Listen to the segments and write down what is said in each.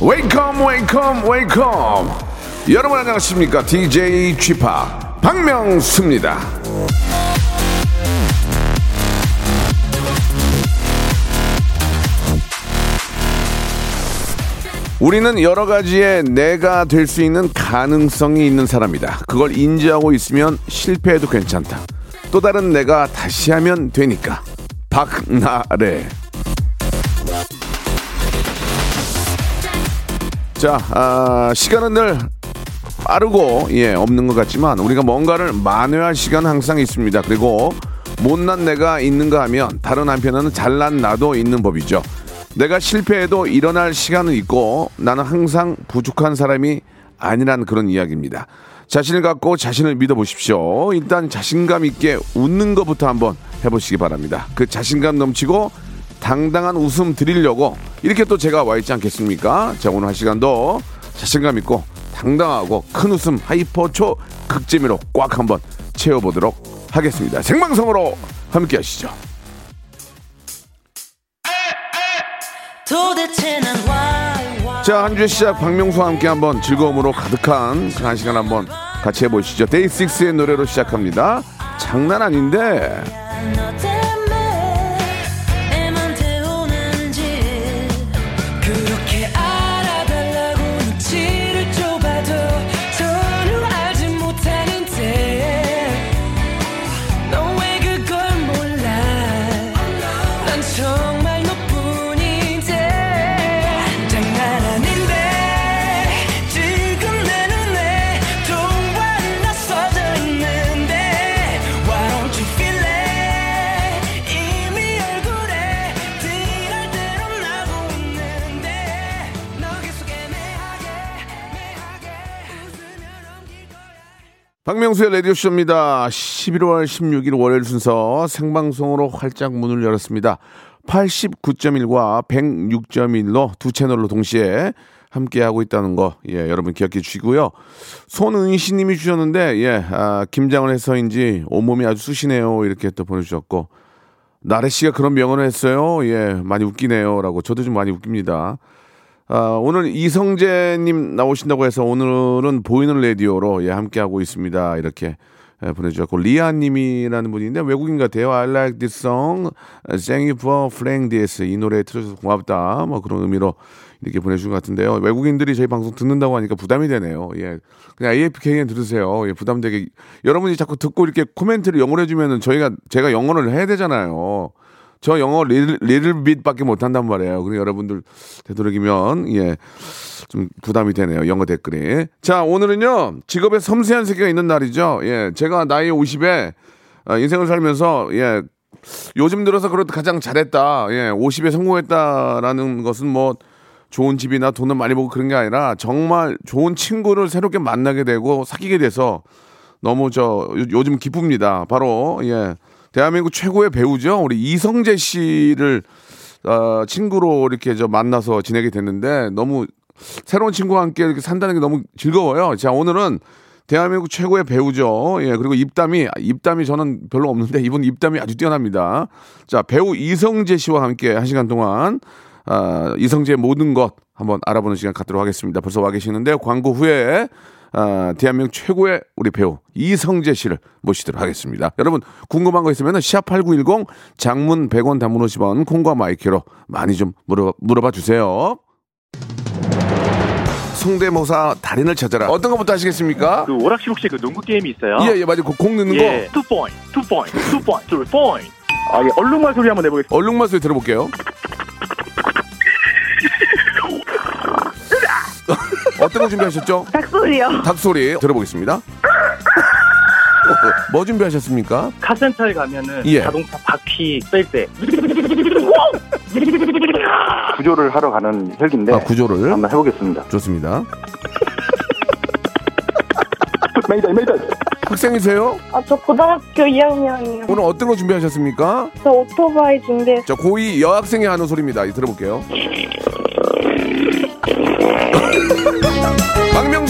Welcome, welcome, welcome. 여러분 안녕하십니까? DJ Chip 박명수입니다. 우리는 여러 가지의 내가 될 수 있는 가능성이 있는 사람이다. 그걸 인지하고 있으면 실패해도 괜찮다. 또 다른 내가 다시 하면 되니까. 박나래. 자, 아, 시간은 늘 빠르고 예 없는 것 같지만 우리가 뭔가를 만회할 시간은 항상 있습니다. 그리고 못난 내가 있는가 하면 다른 한편에는 잘난 나도 있는 법이죠. 내가 실패해도 일어날 시간은 있고 나는 항상 부족한 사람이 아니란 그런 이야기입니다. 자신을 갖고 자신을 믿어보십시오. 일단 자신감 있게 웃는 것부터 한번 해보시기 바랍니다. 그 자신감 넘치고 당당한 웃음 드리려고 이렇게 또 제가 와 있지 않겠습니까? 자, 오늘 한 시간도 자신감 있고 당당하고 큰 웃음 hyper 초 극재미로 꽉 한번 채워보도록 하겠습니다. 생방송으로 함께 하시죠. 자, 한 주의 시작 박명수와 함께 한번 즐거움으로 가득한 한 시간 한번 같이 해보시죠. 데이식스의 노래로 시작합니다. 장난 아닌데. 박명수의 라디오쇼입니다. 11월 16일 월요일 순서 생방송으로 활짝 문을 열었습니다. 89.1과 106.1로 두 채널로 동시에 함께하고 있다는 거, 예, 여러분 기억해 주시고요. 손은희 님이 주셨는데, 예, 아, 김장을 해서인지 온몸이 아주 쑤시네요. 이렇게 또 보내주셨고, 나래 씨가 그런 명언을 했어요. 예, 많이 웃기네요. 라고. 저도 좀 많이 웃깁니다. 아, 오늘 이성재님 나오신다고 해서 오늘은 보이는 라디오로 예, 함께하고 있습니다. 이렇게 예, 보내주셨고 리아님이라는 분인데 외국인 같아요. I like this song. Thank you for playing this. 이 노래 틀어줘서 고맙다. 뭐 그런 의미로 이렇게 보내주신 것 같은데요. 외국인들이 저희 방송 듣는다고 하니까 부담이 되네요. 예, 그냥 AFKN 들으세요. 예, 부담되게 여러분이 자꾸 듣고 이렇게 코멘트를 영어로 해주면은 저희가 제가 영어를 해야 되잖아요. 저 영어 little, little bit밖에 못한단 말이에요. 그리고 여러분들 되도록이면 예 좀 부담이 되네요. 영어 댓글이. 자 오늘은요 직업의 섬세한 세계가 있는 날이죠. 예 제가 나이 50에 어, 인생을 살면서 예 요즘 들어서 그래도 가장 잘했다. 예 50에 성공했다라는 것은 뭐 좋은 집이나 돈을 많이 벌고 그런 게 아니라 정말 좋은 친구를 새롭게 만나게 되고 사귀게 돼서 너무 저 요즘 기쁩니다. 바로 예. 대한민국 최고의 배우죠. 우리 이성재 씨를 어, 친구로 이렇게 저 만나서 지내게 됐는데 너무 새로운 친구와 함께 이렇게 산다는 게 너무 즐거워요. 자, 오늘은 대한민국 최고의 배우죠. 예, 그리고 입담이, 입담이 저는 별로 없는데 이분 입담이 아주 뛰어납니다. 자, 배우 이성재 씨와 함께 한 시간 동안, 아, 이성재의 모든 것 한번 알아보는 시간 갖도록 하겠습니다. 벌써 와 계시는데 광고 후에 아, 대한민국 최고의 우리 배우 이성재 씨를 모시도록 하겠습니다. 여러분 궁금한 거 있으면 샵8910 장문 100원 단문 50원 콩과 마이크로 많이 좀 물어, 물어봐 주세요. 성대모사 달인을 찾아라. 어떤 것부터 하시겠습니까? 그 오락실 혹시 그 농구 게임이 있어요? 예, 예, 맞아요. 그 공 넣는 예. 거. two point, two point, two point, two point. 아, 예. 얼룩말 소리 한번 내보겠습니다. 얼룩말 소리 들어볼게요. 어떤 거 준비하셨죠? 닭소리요. 닭소리 들어보겠습니다. 뭐 준비하셨습니까? 카센터에 가면은 예. 자동차 바퀴 뺄 때. 구조를 하러 가는 헬기인데 아, 구조를. 한번 해보겠습니다. 좋습니다. 메이다 메이다. 학생이세요? 아, 저 고등학교 2학년이요. 오늘 어떤 거 준비하셨습니까? 저 오토바이 준비했어요. 자, 고2 여학생이 하는 소리입니다. 이 들어볼게요.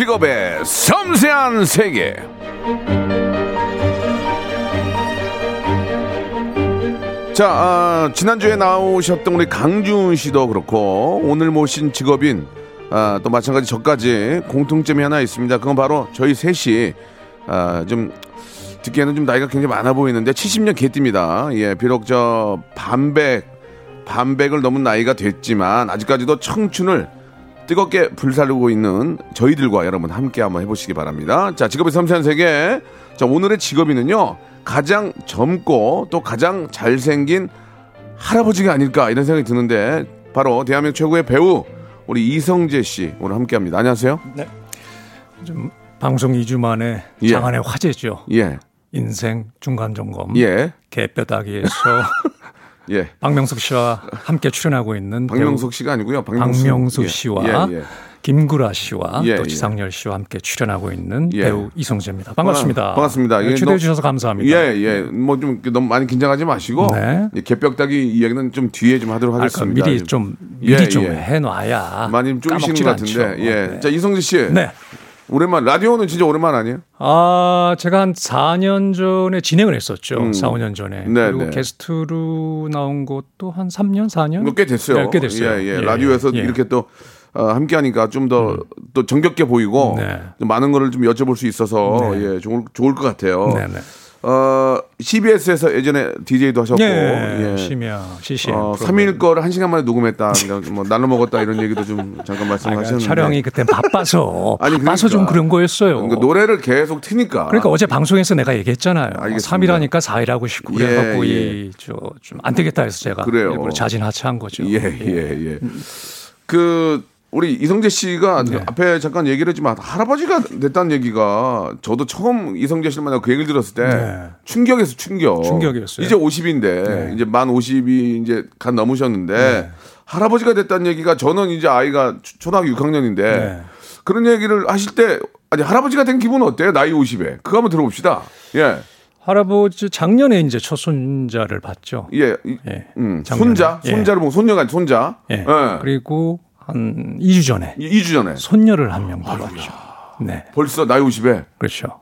직업의 섬세한 세계. 자, 아, 지난주에 나오셨던 우리 강준 씨도 그렇고, 오늘 모신 직업인, 아, 또 마찬가지 저까지 공통점이 하나 있습니다. 그건 바로 저희 셋이, 아, 좀, 듣기에는 좀 나이가 굉장히 많아 보이는데, 70년 개띠입니다. 예, 비록 저, 반백, 반백을 넘은 나이가 됐지만, 아직까지도 청춘을 뜨겁게 불살르고 있는 저희들과 여러분 함께 한번 해보시기 바랍니다. 자, 직업의 섬세한 세계. 자, 오늘의 직업인은요, 가장 젊고 또 가장 잘생긴 할아버지가 아닐까 이런 생각이 드는데, 바로 대한민국 최고의 배우, 우리 이성재 씨 오늘 함께 합니다. 안녕하세요. 좀 방송 2주 만에 예. 장안의 화제죠. 예, 인생 중간 점검. 예, 개뼈다귀에서 예. 박명숙 씨와 함께 출연하고 있는 박명숙 씨가 아니고요. 박명수, 박명숙 예, 씨와 예, 예. 김구라 씨와 예, 또 예. 지상렬 씨와 함께 출연하고 있는 예. 배우 이성재입니다. 반갑습니다. 반갑습니다. 네, 이게 초대해 너- 주셔서 감사합니다. 예, 예. 뭐 좀 너무 많이 긴장하지 마시고 네. 예, 개벽다기 이야기는 좀 뒤에 좀 하도록 아, 그 하겠습니다. 미리 좀 예, 미리 좀 예. 해놔야 많이 좀 까먹질 것 같은데. 않죠. 예. 네. 자, 이성재 씨. 네. 오랜만 라디오는 진짜 오랜만 아니에요? 아, 제가 한 4년 전에 진행을 했었죠. 4, 5년 전에. 음. 네, 그리고 네. 게스트로 나온 것도 한 3년, 4년? 뭐꽤 됐어요. 네, 꽤 됐어요. 예, 예. 예, 라디오에서 예. 이렇게 또 어, 함께 하니까 좀 더또 정겹게 보이고 네. 좀 많은 거를 좀 여쭤볼 수 있어서 네. 예, 좋을 좋을 것 같아요. 네, 네. 어, CBS에서 예전에 DJ도 하셨고 예, 예. 심야, CCM. 어, 프로그램. 3일 거를 1시간 만에 녹음했다. 그러니까 뭐 날로 먹었다 이런 얘기도 좀 잠깐 아, 말씀하셨는데. 촬영이 그때 바빠서 아니, 바빠서 좀 그러니까. 그런 거였어요. 그러니까 노래를 계속 트니까. 그러니까 어제 방송에서 내가 얘기했잖아요. 알겠습니다. 3일 하니까 4일 하고 싶고 예, 그래갖고 예. 이저좀 안 되겠다 해서 제가 그래요. 일부러 자진하차한 거죠. 예, 예, 예. 그 우리 이성재 씨가 네. 앞에 잠깐 얘기를 했지만 할아버지가 됐다는 얘기가 저도 처음 이성재 씨를 만나고 그 얘기를 들었을 때 네. 충격에서 충격. 충격이었어요. 이제 50인데 네. 이제 만 50이 이제 간 넘으셨는데 할아버지가 됐다는 얘기가 저는 이제 아이가 초- 초등학교 6학년인데 네. 그런 얘기를 하실 때 아니 할아버지가 된 기분은 어때요? 나이 50에. 그거 한번 들어봅시다. 예. 할아버지 작년에 이제 첫 손자를 봤죠. 예. 이- 예. 음. 손자, 예. 손자를 보면 손녀가 아니라 손자. 예. 예. 그리고 한 2주 전에 2주 전에. 손녀를 한명 봤죠. 네. 벌써 나이 50에. 그렇죠.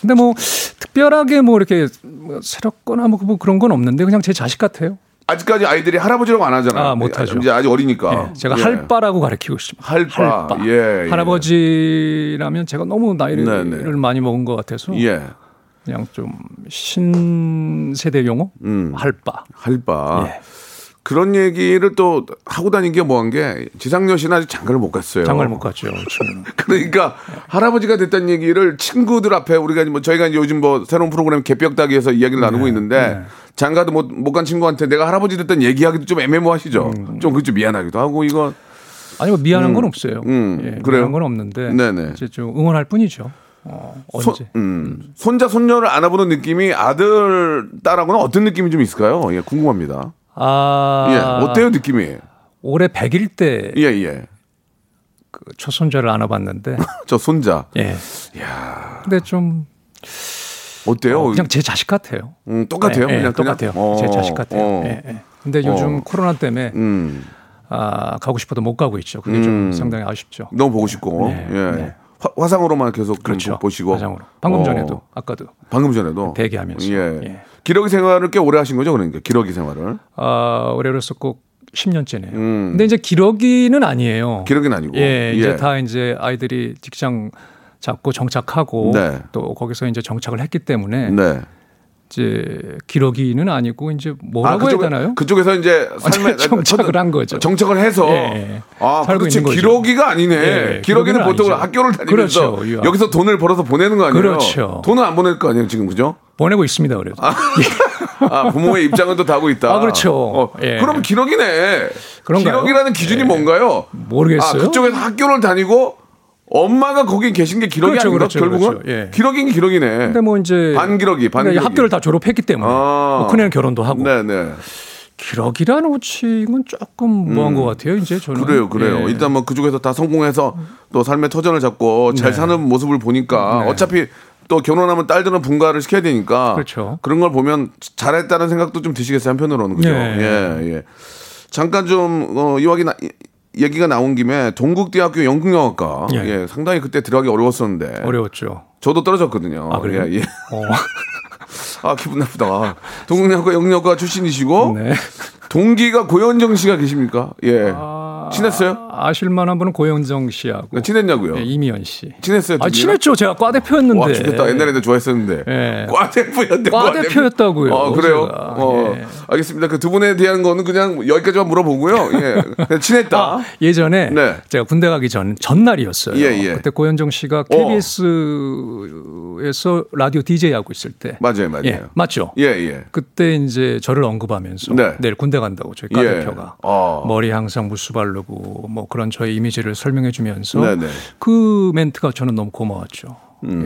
근데 뭐 특별하게 뭐 이렇게 뭐 새롭거나 뭐 그런 건 없는데 그냥 제 자식 같아요. 아직까지 아이들이 할아버지라고 안 하잖아요. 아, 못하죠. 이제 아직 어리니까. 예, 제가 예. 할바라고 가르치고 있습니다. 할바. 예, 예. 할아버지라면 제가 너무 나이를 네, 네. 많이 먹은 것 같아서 예. 그냥 좀 신세대 용어 음. 할바. 할바. 예. 그런 얘기를 또 하고 다닌 게 뭐한 게 지상렬 씨는 아직 장가를 못 갔어요. 장가를 못 갔죠. 그러니까 할아버지가 됐다는 얘기를 친구들 앞에 우리가 뭐 저희가 요즘 뭐 새로운 프로그램 개벽다기에서 이야기를 나누고 있는데 네. 장가도 못못간 친구한테 내가 할아버지 됐다는 얘기하기도 좀 애매모하시죠. 음. 좀 그좀 미안하기도 하고 이거 아니 뭐 미안한 건 없어요. 음, 예, 그래요? 미안한 건 없는데 네네. 이제 좀 응원할 뿐이죠. 어, 손, 언제? 음, 손자 손녀를 안아보는 느낌이 아들 딸하고는 어떤 느낌이 좀 있을까요? 예, 궁금합니다. 아 예, 어때요 느낌이? 올해 100일 때 예, 예. 그 첫손자를 안아봤는데 저 손자 예. 근데 좀 어때요? 어, 그냥 제 자식 같아요. 음, 똑같아요. 예, 예, 그냥 똑같아요. 그냥? 제 어, 자식 같아요. 어. 예, 예. 근데 요즘 어. 코로나 때문에 음, 아, 가고 싶어도 못 가고 있죠. 그게 음. 좀 상당히 아쉽죠. 너무 보고 싶고 네, 예. 네. 화, 화상으로만 계속 좀 그렇죠. 보시고 화상으로. 방금 어, 전에도 아까도 방금 전에도 대기하면서. 예. 예. 기러기 생활을 꽤 오래 하신 거죠, 그러니까 기러기 생활을 아, 올해로서 꼭 10년째네요. 음. 근데 이제 기러기는 아니에요. 기러기는 아니고 예, 이제 다 이제 아이들이 직장 잡고 정착하고 네. 또 거기서 이제 정착을 했기 때문에 네. 이제 기러기는 아니고 이제 뭐라고 해야 되나요? 그쪽에서 이제 삶에 정착을 한 거죠. 정착을 해서 예. 아, 살고 그렇지. 기러기가 아니네. 예, 기러기는 기러기는 보통. 학교를 다니면서 그렇죠. 여기서 돈을 벌어서 보내는 거 아니에요? 그렇죠. 돈은 안 보낼 거 아니에요, 지금 그죠? 보내고 있습니다. 그래도. 아, 부모의 입장은 또 다고 있다. 아, 그렇죠. 어, 예. 그럼 기러기네. 그런가요? 기러기라는 기준이 예. 뭔가요? 모르겠어요. 아, 그쪽에서 학교를 다니고 엄마가 거기 계신 게 기러기 그렇죠, 아닌가? 그렇죠, 결국은 그렇죠. 예. 기러기는 기러기네. 근데 뭐 이제 반기러기, 반기러기. 그러니까 학교를 다 졸업했기 때문에 아. 뭐 큰애는 결혼도 하고 네네. 기러기라는 호칭은 조금 뭐한 것 같아요. 이제 저는 음. 그래요, 그래요. 예. 일단 뭐 그쪽에서 다 성공해서 또 삶의 터전을 잡고 잘 네. 사는 모습을 보니까 네. 어차피 또 결혼하면 딸들은 분가를 시켜야 되니까 그렇죠. 그런 걸 보면 잘했다는 생각도 좀 드시겠어요 한편으로는 그죠? 네. 예, 예. 잠깐 좀 어, 이야기 나, 얘기가 나온 김에 동국대학교 연극영화과 예. 예, 상당히 그때 들어가기 어려웠었는데 어려웠죠. 저도 떨어졌거든요. 아, 그래요? 예, 예. 어. 아 기분 나쁘다. 동국대학교 연극영화과 출신이시고 네. 동기가 고현정 씨가 계십니까? 예. 친했어요? 아실만 한 분은 고영정 씨하고 친했냐고요? 예, 이미연 씨. 친했어요? 아두 친했죠. 제가 과 대표였는데. 와, 좋겠다. 옛날에 도 좋아했었는데. 예. 과 대표였는데. 과 대표였다고요, 어, 그래요? 제가. 어, 예. 알겠습니다. 그 두 분에 대한 거는 그냥 여기까지만 물어보고요. 예. 친했다. 아, 예전에 네. 제가 군대 가기 전 전날이었어요. 예, 예. 그때 고현정 씨가 KBS에서 라디오 DJ 하고 있을 때. 맞아요, 맞아요. 예, 맞죠. 예, 예. 그때 이제 저를 언급하면서 네. 내일 군대 간다고 저희 과 예. 대표가 어. 머리 항상 무스 바르고 뭐 그런 저의 이미지를 설명해 주면서 네네. 음. 그 멘트가 저는 너무 고마웠죠.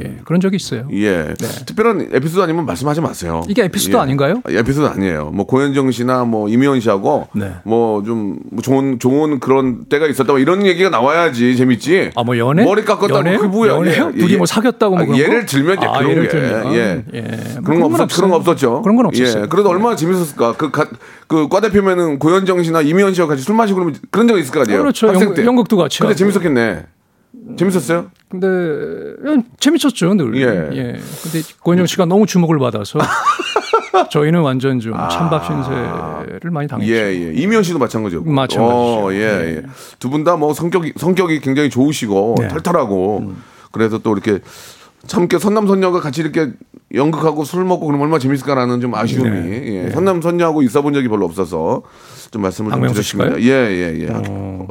예, 그런 적이 있어요. 예. 특별한 에피소드 아니면 말씀하지 마세요. 이게 에피소드 예. 아닌가요? 에피소드 아니에요. 뭐 고현정 씨나 뭐 이미연 씨하고 네. 뭐좀 좋은 좋은 그런 때가 있었다 뭐 이런 얘기가 나와야지 재밌지. 아, 뭐 연애? 머리 깎았다고 연애요? 그게 뭐야? 연애요? 둘이 뭐 사귀었다고 뭐 아, 그런 예를 거? 들면 이제 아, 그런 예를 게 들면. 예. 예. 뭐 그런 거건 없었 그런 거 없었죠. 그런 건 없었어요. 예. 그래도 얼마나 재밌었을까. 그그과 대표면은 고현정 씨나 이미연 씨와 같이 술 마시고 그러면 그런 적 있을 거 아니에요. 그렇죠. 학생 영- 때. 연극도 같이 근데. 재밌었겠네. 재밌었어요? 근데 예, 재밌었죠 늘. 예. 예. 근데 고현정 씨가 너무 주목을 받아서 저희는 완전 좀 찬밥 신세를 많이 당했죠. 아. 예, 예. 이미연 씨도 마찬가지였고. 마찬가지죠. 어, 예, 예. 두 분 다 뭐 성격이 성격이 굉장히 좋으시고 네. 털털하고 그래서 또 이렇게 참 이렇게 선남 선녀가 같이 이렇게 연극하고 술 먹고 그러면 얼마나 재밌을까라는 좀 아쉬움이 네. 예. 선남 선녀하고 있어본 적이 별로 없어서 좀 말씀을 좀 드렸습니다. 씨가요? 예, 예, 예. 학교,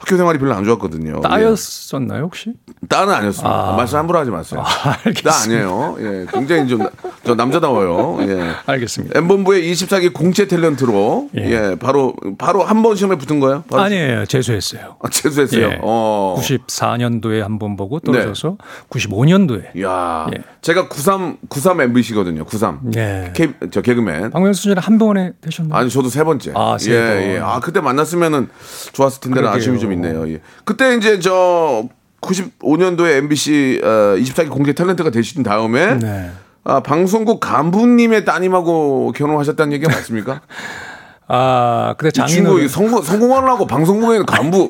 학교 생활이 별로 안 좋았거든요. 예. 따였었나요 혹시? 딸은 아니었습니다. 아. 말씀 함부로 하지 마세요. 아, 딸 알겠습니다. 아니에요. 예, 굉장히 좀 저 남자다워요. 예. 알겠습니다. 엠본부의 24기 공채 탤런트로 예. 예. 바로 바로 한 번 시험에 붙은 거예요? 아니에요. 재수했어요. 아, 재수했어요. 예. 어. 94년도에 한 번 보고 떨어져서 95년도에 야, 예. 제가 93 93 MBC거든요. 93. 예. K, 저 개그맨. 박명수 씨는 한 번에 되셨나요? 아니 저도 세 번째. 아, 세 예, 번. 예. 아 그때 만났으면은 좋았을 텐데는 그러게요. 아쉬움이 좀 있네요. 예. 그때 이제 저 95년도에 MBC 어, 24기 공개 탤런트가 되신 다음에 네. 아, 방송국 간부님의 따님하고 결혼하셨다는 얘기가 맞습니까? 아, 근데 장인어른 성공 성공하려고 방송국에는 간부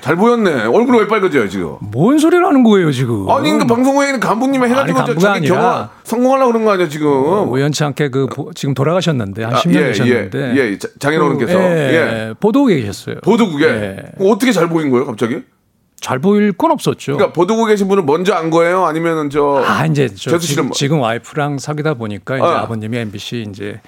잘 보였네. 얼굴 왜 빨개져요 지금? 뭔 소리를 하는 거예요 지금? 아니 그러니까 방송국에 있는 간부님이 해가지고 아니, 저 간부가 자기 아니라 경험 성공하려고 그런 거 아니야 지금? 우연치 않게 그 보- 지금 돌아가셨는데 한 아, 10년 예, 되셨는데 예, 예. 자- 장인어른께서. 그, 예, 예. 보도국에 계셨어요. 보도국에 예. 어떻게 잘 보인 거예요 갑자기? 잘 보일 건 없었죠. 그러니까 보도국에 계신 분은 먼저 안 거예요? 아니면은 저 아 이제 저 지금, 뭐- 지금 와이프랑 사귀다 보니까 이제 아. 아버님이 MBC 이제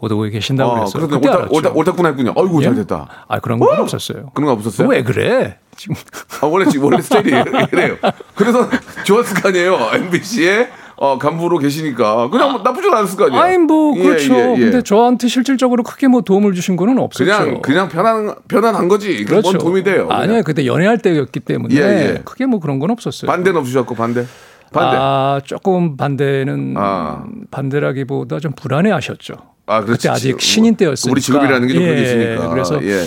보도국에 계신다고 아, 그래서 그때 알았죠. 옳다, 옳다구나 했군요. 아이고 예? 잘 됐다. 아 그런 건 없었어요. 그런 거 없었어요? 왜 그래? 지금 아, 원래 지금 원래 스타일이 그래요. 그래서 좋았을 거 아니에요. MBC에 어, 간부로 계시니까 그냥 뭐 나쁘지 않았을 거 아니에요. 아니 뭐 예, 그렇죠. 예, 예. 근데 저한테 실질적으로 크게 뭐 도움을 주신 거는 없었죠. 그냥 그냥 편한 편안한 거지. 그렇죠. 뭔 도움이 돼요. 아니요, 그때 연애할 때였기 때문에 예, 예. 크게 뭐 그런 건 없었어요. 반대는 없으셨고 반대. 반대. 아, 조금 반대는 아. 반대라기보다 좀 불안해하셨죠. 아, 그렇지. 그때 아직 신인 때였으니까. 우리 직업이라는 게좀 예, 있으니까. 그래서 예.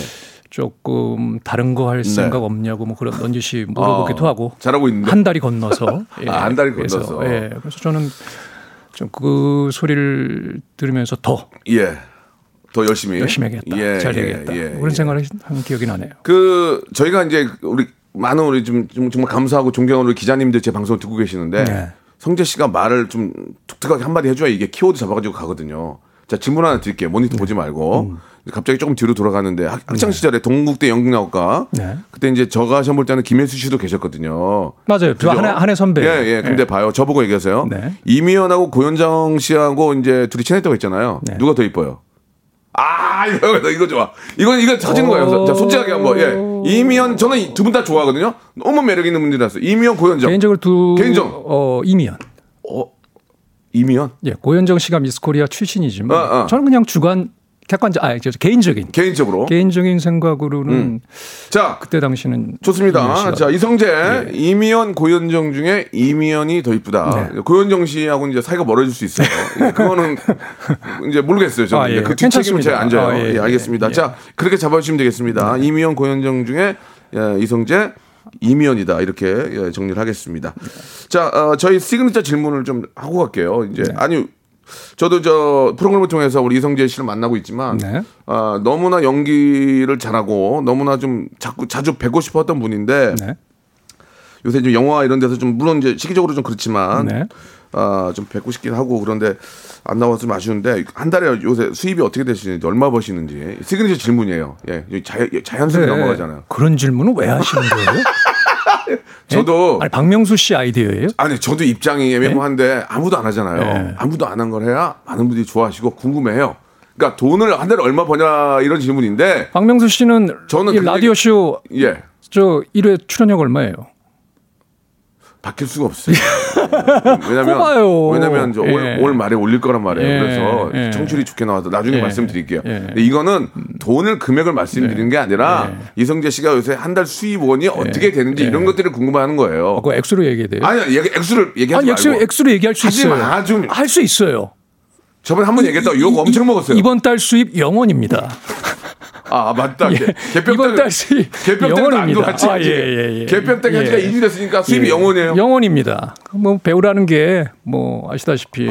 조금 다른 거 할 생각 없냐고 뭐 그런 넌지시 물어보기도 어, 하고 잘하고 있는데. 한 달이 건너서 예, 아, 한 달이 그래서, 건너서. 예, 그래서 저는 좀 그 소리를 들으면서 더 예. 더 열심히 열심히 하겠다, 예, 잘 예, 되겠다 예, 뭐 그런 예. 생각을 한 기억이 나네요. 그 저희가 이제 우리 많은 우리 좀, 좀 정말 감사하고 존경하는 우리 기자님들 제 방송을 듣고 계시는데 네. 성재 씨가 말을 좀 독특하게 한마디 해줘야 이게 키워드 잡아가지고 가거든요. 자 질문 하나 드릴게요. 모니터 보지 말고 갑자기 조금 뒤로 돌아가는데 학, 학창 시절에 동국대 연극나올까 네. 그때 이제 저가 시험 볼 때는 김혜수 씨도 계셨거든요. 맞아요. 저 그죠? 한해 한해 선배. 예, 예. 근데 봐요. 저 보고 얘기하세요. 네. 이미연하고 고현정 씨하고 이제 둘이 친했다고 했잖아요. 네. 누가 더 이뻐요? 아, 이거, 이거 좋아. 이건, 이거 터지는 거예요. 자, 솔직하게 한번, 예. 이미연, 저는 두 분 다 좋아하거든요. 너무 매력 있는 분들이라서. 이미연, 고현정. 개인적으로 두 개인정. 어 이미연. 어, 이미연? 예, 고현정 씨가 미스코리아 출신이지만 어, 어. 저는 그냥 주관 객관적 아 저, 개인적인 개인적으로. 개인적인 생각으로는 음. 자, 그때 당시는 좋습니다. 자, 이성재, 이미연, 고현정 중에 이미연이 더 이쁘다. 네. 고현정 씨하고 이제 사이가 멀어질 수 있어요. 예, 그거는 이제 모르겠어요. 저는 아, 예. 이제 그 뒷책임은 제가 안 져요. 괜찮습니다. 아, 예, 예, 알겠습니다. 예. 네. 자, 그렇게 잡아주시면 되겠습니다. 이미연, 고현정 중에 예, 이성재, 이미연이다. 이렇게 예, 정리를 하겠습니다. 자, 어, 저희 시그니처 질문을 좀 하고 갈게요. 이제 네. 아니 저도 저 프로그램을 통해서 우리 이성재 씨를 만나고 있지만 네. 아, 너무나 연기를 잘하고 너무나 좀 자꾸 자주 뵙고 싶었던 분인데 네. 요새 좀 영화 이런 데서 좀 물론 이제 시기적으로 좀 그렇지만 네. 아, 좀 뵙고 싶긴 하고 그런데 안 나와서 좀 아쉬운데 한 달에 요새 수입이 어떻게 되시는지 얼마 버시는지 시그니처 질문이에요. 예, 자연 자연스럽게 네. 넘어가잖아요. 그런 질문은 왜 하시는 거예요? 저도 아니 박명수 씨 아이디어예요? 아니 저도 입장이 애매모한데 아무도 안 하잖아요. 네. 아무도 안 한 걸 해야 많은 분들이 좋아하시고 궁금해해요. 그러니까 돈을 한 달에 얼마 버냐 이런 질문인데 박명수 씨는 저는 이그 라디오 쇼 예 저 1회 출연료가 얼마예요? 바뀔 수가 없어요. 왜냐면 뽑아요. 왜냐면 이제 올, 예. 올 말에 올릴 거란 말이에요. 예, 그래서 예. 청출이 좋게 나와서 나중에 예. 말씀드릴게요. 예. 근데 이거는 돈을 금액을 말씀드리는 게 아니라 예. 이성재 씨가 요새 한 달 수입원이 어떻게 되는지 이런 것들을 궁금해하는 거예요. 어, 그거 액수로 얘기해야 돼요? 아니 얘기 액수를 얘기하지 아니, 액수, 말고 액수로 얘기할 수 있어요. 마, 좀. 할 수 있어요. 저번에 한 번 얘기했다 욕 엄청 먹었어요. 이번 달 수입 0원입니다. 아 맞다. 예. 개편 이번 달 수입 개편 때도 안 0원입니다. 들어왔지. 아, 예, 예, 예. 개편 때 예. 한지가 2주 됐으니까 수입이 예. 영원이에요. 영원입니다. 뭐 배우라는 게 뭐 아시다시피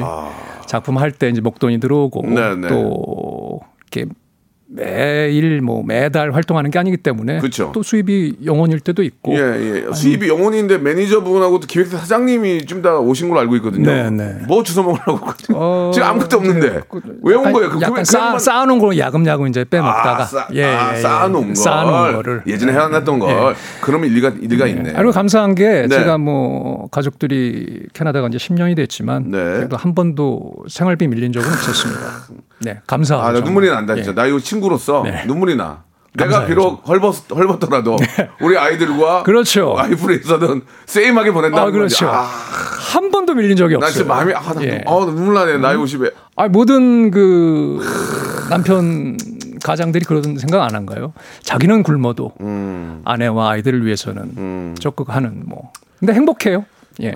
작품 할 때 이제 목돈이 들어오고 네, 네. 또 이렇게 매일 뭐 매달 활동하는 게 아니기 때문에 그쵸. 또 수입이 영원일 때도 있고 예, 예. 수입이 영원인데 매니저분하고 또 기획사 사장님이 좀 다 오신 걸로 알고 있거든요. 네, 네. 뭐 주워 먹으려고. 어, 지금 아무것도 없는데. 왜온 약간- 거예요? 그 약간 쌓, 금액만- 쌓아놓은 거 야금야금 이제 빼먹다가 아, 쌓, 예, 아, 예, 예. 쌓아놓은 걸. 쌓아놓은 거를 예전에 해놨던 걸. 그러면 일리가, 일리가 있네. 그리고 감사한 게 네. 제가 뭐 가족들이 캐나다가 이제 10년이 됐지만 네. 그래도 한 번도 생활비 밀린 적은 없었습니다. 네, 감사하고 아, 나. 눈물이 난다, 진짜. 예. 나 이거 친구로서 네. 눈물이 나. 내가 감사해요, 비록 헐벗, 헐벗더라도 우리 아이들과 그렇죠. 와이프를 있어서는 세임하게 보낸다는 아, 그렇죠. 아, 한 번도 밀린 적이 나 없어요. 진짜 마음이, 아, 나, 예. 어, 눈물 나네. 나이 50에. 아, 모든 그 남편 가장들이 그런 생각 안 한가요? 자기는 굶어도 음. 아내와 아이들을 위해서는 적극 하는 뭐. 근데 행복해요. 예.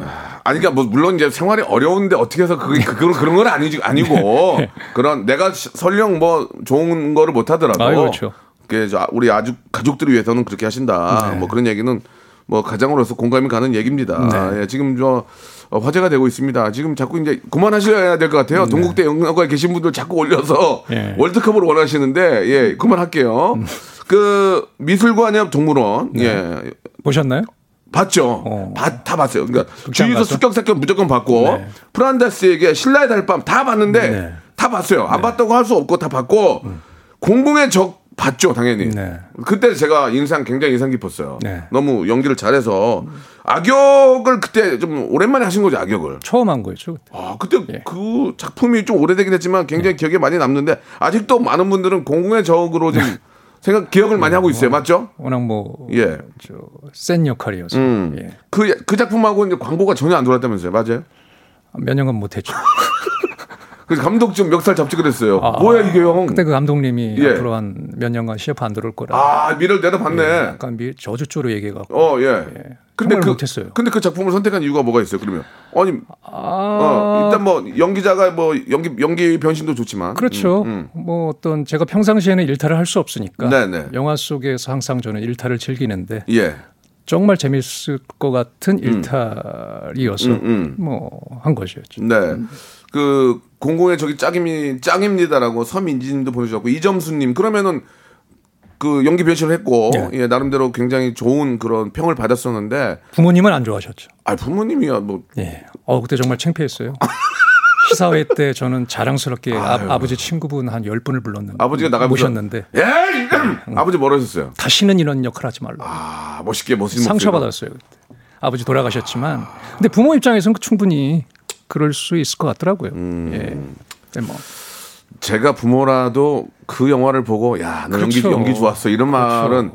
아니, 그러니까 뭐 물론 이제 생활이 어려운데 어떻게 해서 그게 그, 그런 그런 건 아니지 아니고 네. 그런 내가 시- 설령 뭐 좋은 거를 못 하더라도 아유, 그렇죠. 그게 저 우리 아주 가족들을 위해서는 그렇게 하신다. 네. 뭐 그런 얘기는 뭐 가장으로서 공감이 가는 얘기입니다. 네. 예, 지금 저 어, 화제가 되고 있습니다. 지금 자꾸 이제 그만하셔야 될 것 같아요. 동국대 영화과에 계신 분들 자꾸 올려서 네. 월드컵을 원하시는데 예, 그만할게요. 음. 그 미술관 옆 동물원 네. 예 보셨나요? 봤죠. 어. 다, 다 봤어요. 그러니까 봤어? 습격사건 무조건 봤고 네. 프란다스에게 신라의 달밤 다 봤는데 네. 다 봤어요. 안 봤다고 할 수 없고 다 봤고 공공의 적 봤죠 당연히. 네. 그때 제가 인상 굉장히 인상 깊었어요. 네. 너무 연기를 잘해서 악역을 그때 좀 오랜만에 하신 거죠 악역을. 처음 한 거였죠. 그때. 아 그때 예. 그 작품이 좀 오래되긴 했지만 굉장히 기억에 많이 남는데 아직도 많은 분들은 공공의 적으로 좀 생각 기억을 많이 하고 있어요. 맞죠? 워낙 뭐, 예. 저, 센 역할이어서. 음. 예. 그, 그 작품하고 이제 광고가 전혀 안 돌았다면서요. 맞아요? 몇 년간 못 했죠. 그래서 감독 좀 멱살 잡지 그랬어요. 아, 뭐야 이게 형? 그때 그 감독님이 예. 앞으로 한 몇 년간 시합 안 들어올 거라. 아 미를 내다봤네. 약간 미, 저주조로 얘기해갖고. 어 예. 근데 정말 그 못했어요. 근데 그 작품을 선택한 이유가 뭐가 있어요? 그러면 아니 아, 어, 일단 뭐 연기자가 뭐 연기 연기 변신도 좋지만 그렇죠. 음, 뭐 어떤 제가 평상시에는 일탈을 할 수 없으니까 네네. 영화 속에서 항상 저는 일탈을 즐기는데 예. 정말 재밌을 것 같은 일탈이어서 음, 뭐한 것이었죠. 네. 그 공공의 저기 짱입니 짱입니다라고 서민지님도 보내주셨고 이점수님 그러면은 그 연기 변신을 했고 네. 예 나름대로 굉장히 좋은 그런 평을 받았었는데 부모님은 안 좋아하셨죠. 아 부모님이야 뭐 예. 어 그때 정말 창피했어요. 시사회 때 저는 자랑스럽게 아, 버지 친구분 한 10분을 불렀는데 아버지가 나가면서 모셨는데 예, 아버지 뭐라 하셨어요? 다시는 이런 역할 하지 말라. 아, 멋있게 멋있는 상처. 받았어요. 아버지 돌아가셨지만 근데 부모 입장에서는 충분히 그럴 수 있을 것 같더라고요. 음. 예. 뭐 제가 부모라도 그 영화를 보고 야, 너 연기 그렇죠. 연기 좋았어. 이런 말은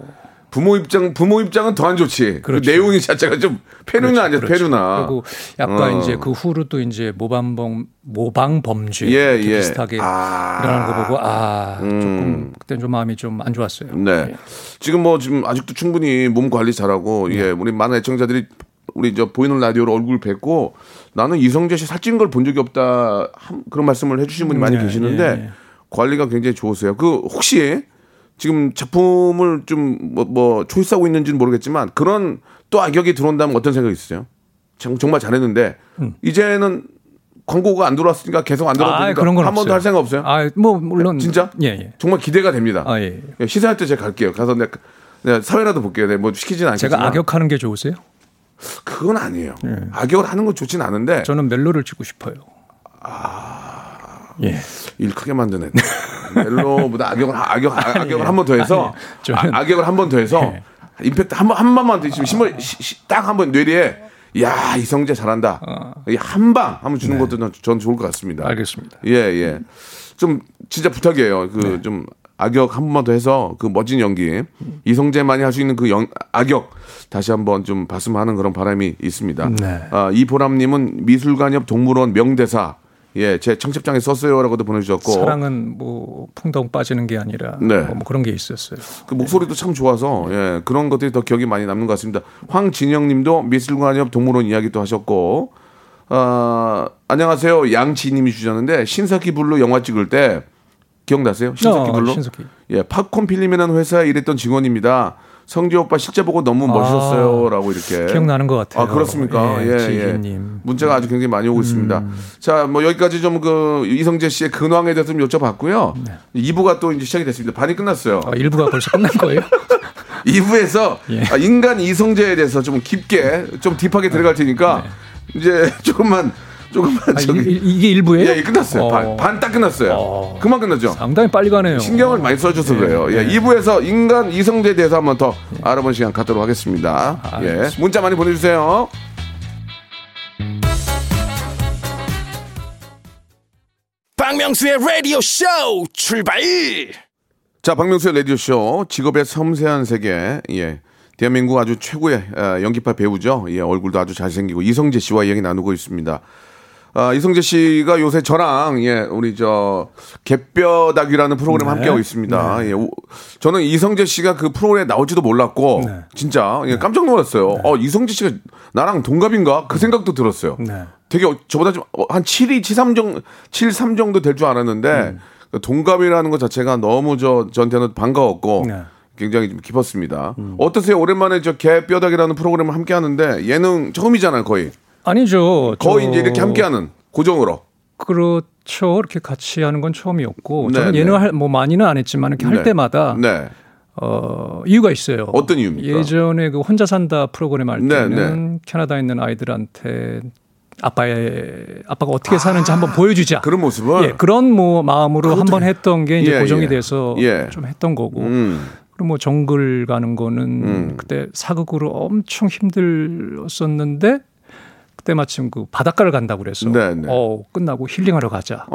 부모 입장 부모 입장은 더 안 좋지. 그 그렇죠. 내용이 자체가 좀 페루나 아니야, 페루나. 그리고 약간 어. 이제 그 후로도 이제 모방범 모방 범죄 예, 예. 비슷하게 아. 일어나는 거 보고 아 조금 그때 좀 마음이 좀 안 좋았어요. 네. 예. 지금 뭐 지금 아직도 충분히 몸 관리 잘하고 네. 예, 우리 많은 애청자들이 우리 저 보이는 라디오로 얼굴 뵙고 나는 이성재 씨 살찐 걸 본 적이 없다 한- 그런 말씀을 해주신 분이 많이 네, 계시는데 예, 예. 관리가 굉장히 좋으세요. 그 혹시 지금 작품을 좀뭐 뭐 초이스하고 있는지는 모르겠지만 그런 또 악역이 들어온다면 어떤 생각이 있으세요? 정- 정말 잘했는데 이제는 광고가 안 들어왔으니까 계속 안 음. 아, 들어오니까 그런 건 한 번도. 할 생각 없어요? 아, 뭐 물론 진짜? 예, 예. 정말 기대가 됩니다. 아, 예. 예, 시사할 때 제가 갈게요. 가서 내가, 내가 사회라도 볼게요. 내가 뭐 시키진 않겠지만. 제가 악역하는 게 좋으세요? 그건 아니에요. 악역을 하는 건 좋진 않은데 저는 멜로를 찍고 싶어요. 예. 일 크게 만드네. 멜로보다 악역을 악역 아, 악역을 한 번 더 해서 저는- 아, 악역을 한번더 해서 예. 임팩트 한번 한 번만 더 지금 신발 딱한 번 뇌리에 야 이성재 잘한다. 이한방 한번 주는 것도 전- 전 좋을 것 같습니다. 어. 네. 알겠습니다. 예, 예. 좀 진짜 부탁이에요. 그좀 악역 한 번만 더 해서 그 멋진 연기 이성재만이 할 수 있는 그 연, 악역 다시 한번 좀 봤으면 하는 그런 바람이 있습니다. 네. 아, 이보람님은 미술관 옆 동물원 명대사 예, 제 청첩장에 썼어요라고도 보내주셨고 사랑은 뭐 풍덩 빠지는 게 아니라 네. 뭐 그런 게 있었어요. 그 목소리도 참 좋아서 예, 그런 것들이 더 기억이 많이 남는 것 같습니다. 황진영님도 미술관 옆 동물원 이야기도 하셨고 아, 안녕하세요 양치님이 주셨는데 신석기 블루스 영화 찍을 때 기억나세요? 신석기 어, 블루스 신석기. 예 팝콘 필름이라는 회사에 일했던 직원입니다. 성재 오빠 실제 보고 너무 멋있었어요라고 이렇게 기억나는 것 같아요. 아 그렇습니까? 예, 예, 예. 음. 문자가 아주 굉장히 많이 오고 있습니다. 자, 뭐 여기까지 좀 그 이성재 씨의 근황에 대해서 좀 여쭤봤고요. 이 2부가 또 이제 시작이 됐습니다. 반이 끝났어요. 아, 일부가 벌써 끝난 거예요? 2부에서 예. 아, 인간 이성재에 대해서 좀 깊게 좀 딥하게 들어갈 테니까 이제 조금만 조금만 네. 아, 저기 이, 이- 이게 일부예요? 예, 끝났어요. 어, 반딱 끝났어요. 어. 그만 끝났죠. 상당히 빨리 가네요. 신경을 많이 써줘서 그래요. 예, 2부에서 인간 이성재에 대해서 한번 더 알아보는 시간 갖도록 하겠습니다. 아, 예, 알겠습니다. 문자 많이 보내주세요. 박명수의 라디오 쇼 출발 자, 박명수의 라디오 쇼, 직업의 섬세한 세계, 예. 대한민국 아주 최고의 어, 연기파 배우죠. 예, 얼굴도 아주 잘생기고, 이성재 씨와 이야기 나누고 있습니다. 아, 이성재 씨가 요새 저랑, 예, 우리 저, 갯뼈다귀라는 프로그램 네. 함께하고 있습니다. 예, 오- 저는 이성재 씨가 그 프로그램에 나올지도 몰랐고, 네. 진짜, 예, 깜짝 놀랐어요. 어, 이성재 씨가 나랑 동갑인가? 그 생각도 들었어요. 네. 되게 어- 저보다 좀한 7이 73 정도 73 정도 될 줄 알았는데 음. 그 동갑이라는 것 자체가 너무 저 저한테는 반가웠고 네. 음. 굉장히 좀 깊었습니다. 어떠세요? 오랜만에 저 개뼈다귀라는 프로그램을 함께 하는데 예능 처음이잖아요, 거의. 아니죠. 거의 저- 이제 이렇게 함께 하는 고정으로. 그렇죠. 이렇게 같이 하는 건 처음이었고 저는 네, 예능 네. 할, 뭐 많이는 안 했지만 이렇게 네. 할 때마다 네. 어, 이유가 있어요. 어떤 이유입니까? 예전에 그 혼자 산다 프로그램 할 네, 때는 캐나다에 있는 아이들한테 아빠의 아빠가 어떻게 사는지 한번 보여주자. 그런 모습을 예, 그런 뭐 마음으로 그것도- 한번 했던 게 이제 예, 고정이 예. 돼서 예. 좀 했던 거고. 음. 그리고 뭐 정글 가는 거는 음. 그때 사극으로 엄청 힘들었었는데 그때 마침 그 바닷가를 간다고 그래서 네, 네. 어 끝나고 힐링하러 가자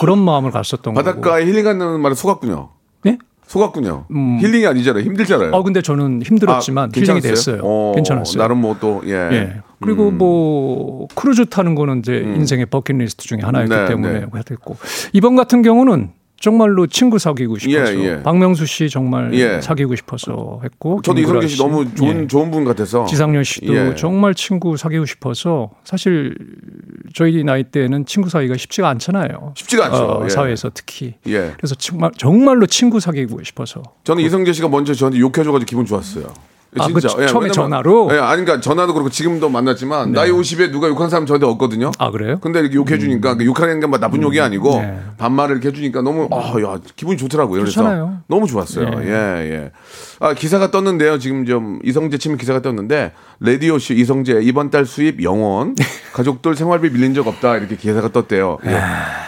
그런 마음을 갔었던 거고. 바닷가에 힐링하는 말은 속았군요. 예? 속았군요. 음. 힐링이 아니잖아요. 힘들잖아요. 아 근데 저는 힘들었지만 아, 힐링이? 됐어요. 어, 괜찮았어요. 나름 뭐 또 예. 예. 그리고 음. 뭐 크루즈 타는 거는 이제 인생의 bucket list 중에 하나였기 네, 때문에 네. 했고 이번 같은 경우는 정말로 친구 사귀고 싶어서 예, 예. 박명수 씨 정말 예. 사귀고 싶어서 했고 저도 이성재 씨 씨. 너무 좋은 예. 좋은 분 같아서 지상렬 씨도 예. 정말 친구 사귀고 싶어서 사실 저희 나이 때는 친구 사귀기가 쉽지가 않잖아요. 쉽지가 않죠. 어, 예. 사회에서 특히. 예. 그래서 정말 정말로 친구 사귀고 싶어서 저는 이성재 씨가 먼저 저한테 욕해줘가지고 기분 좋았어요. 아, 그 처음에 왜냐면- 전화로? 예, 아니 그러니까 전화도 그렇고 지금도 만났지만 나이 50에 누가 욕한 사람 저한테 없거든요. 아 그래요? 근데 이렇게 욕해 주니까 그 욕하는 게뭐 나쁜 욕이 아니고 네. 반말을 이렇게 해 주니까 너무 아, 야, 기분이 좋더라고요. 그래서 좋잖아요. 너무 좋았어요. 네. 예, 예. 아, 기사가 떴는데요. 지금 좀 이성재 치면 기사가 떴는데 라디오 씨 이성재 이번 달 수입 영원. 가족들 생활비 밀린 적 없다. 이렇게 기사가 떴대요. 예.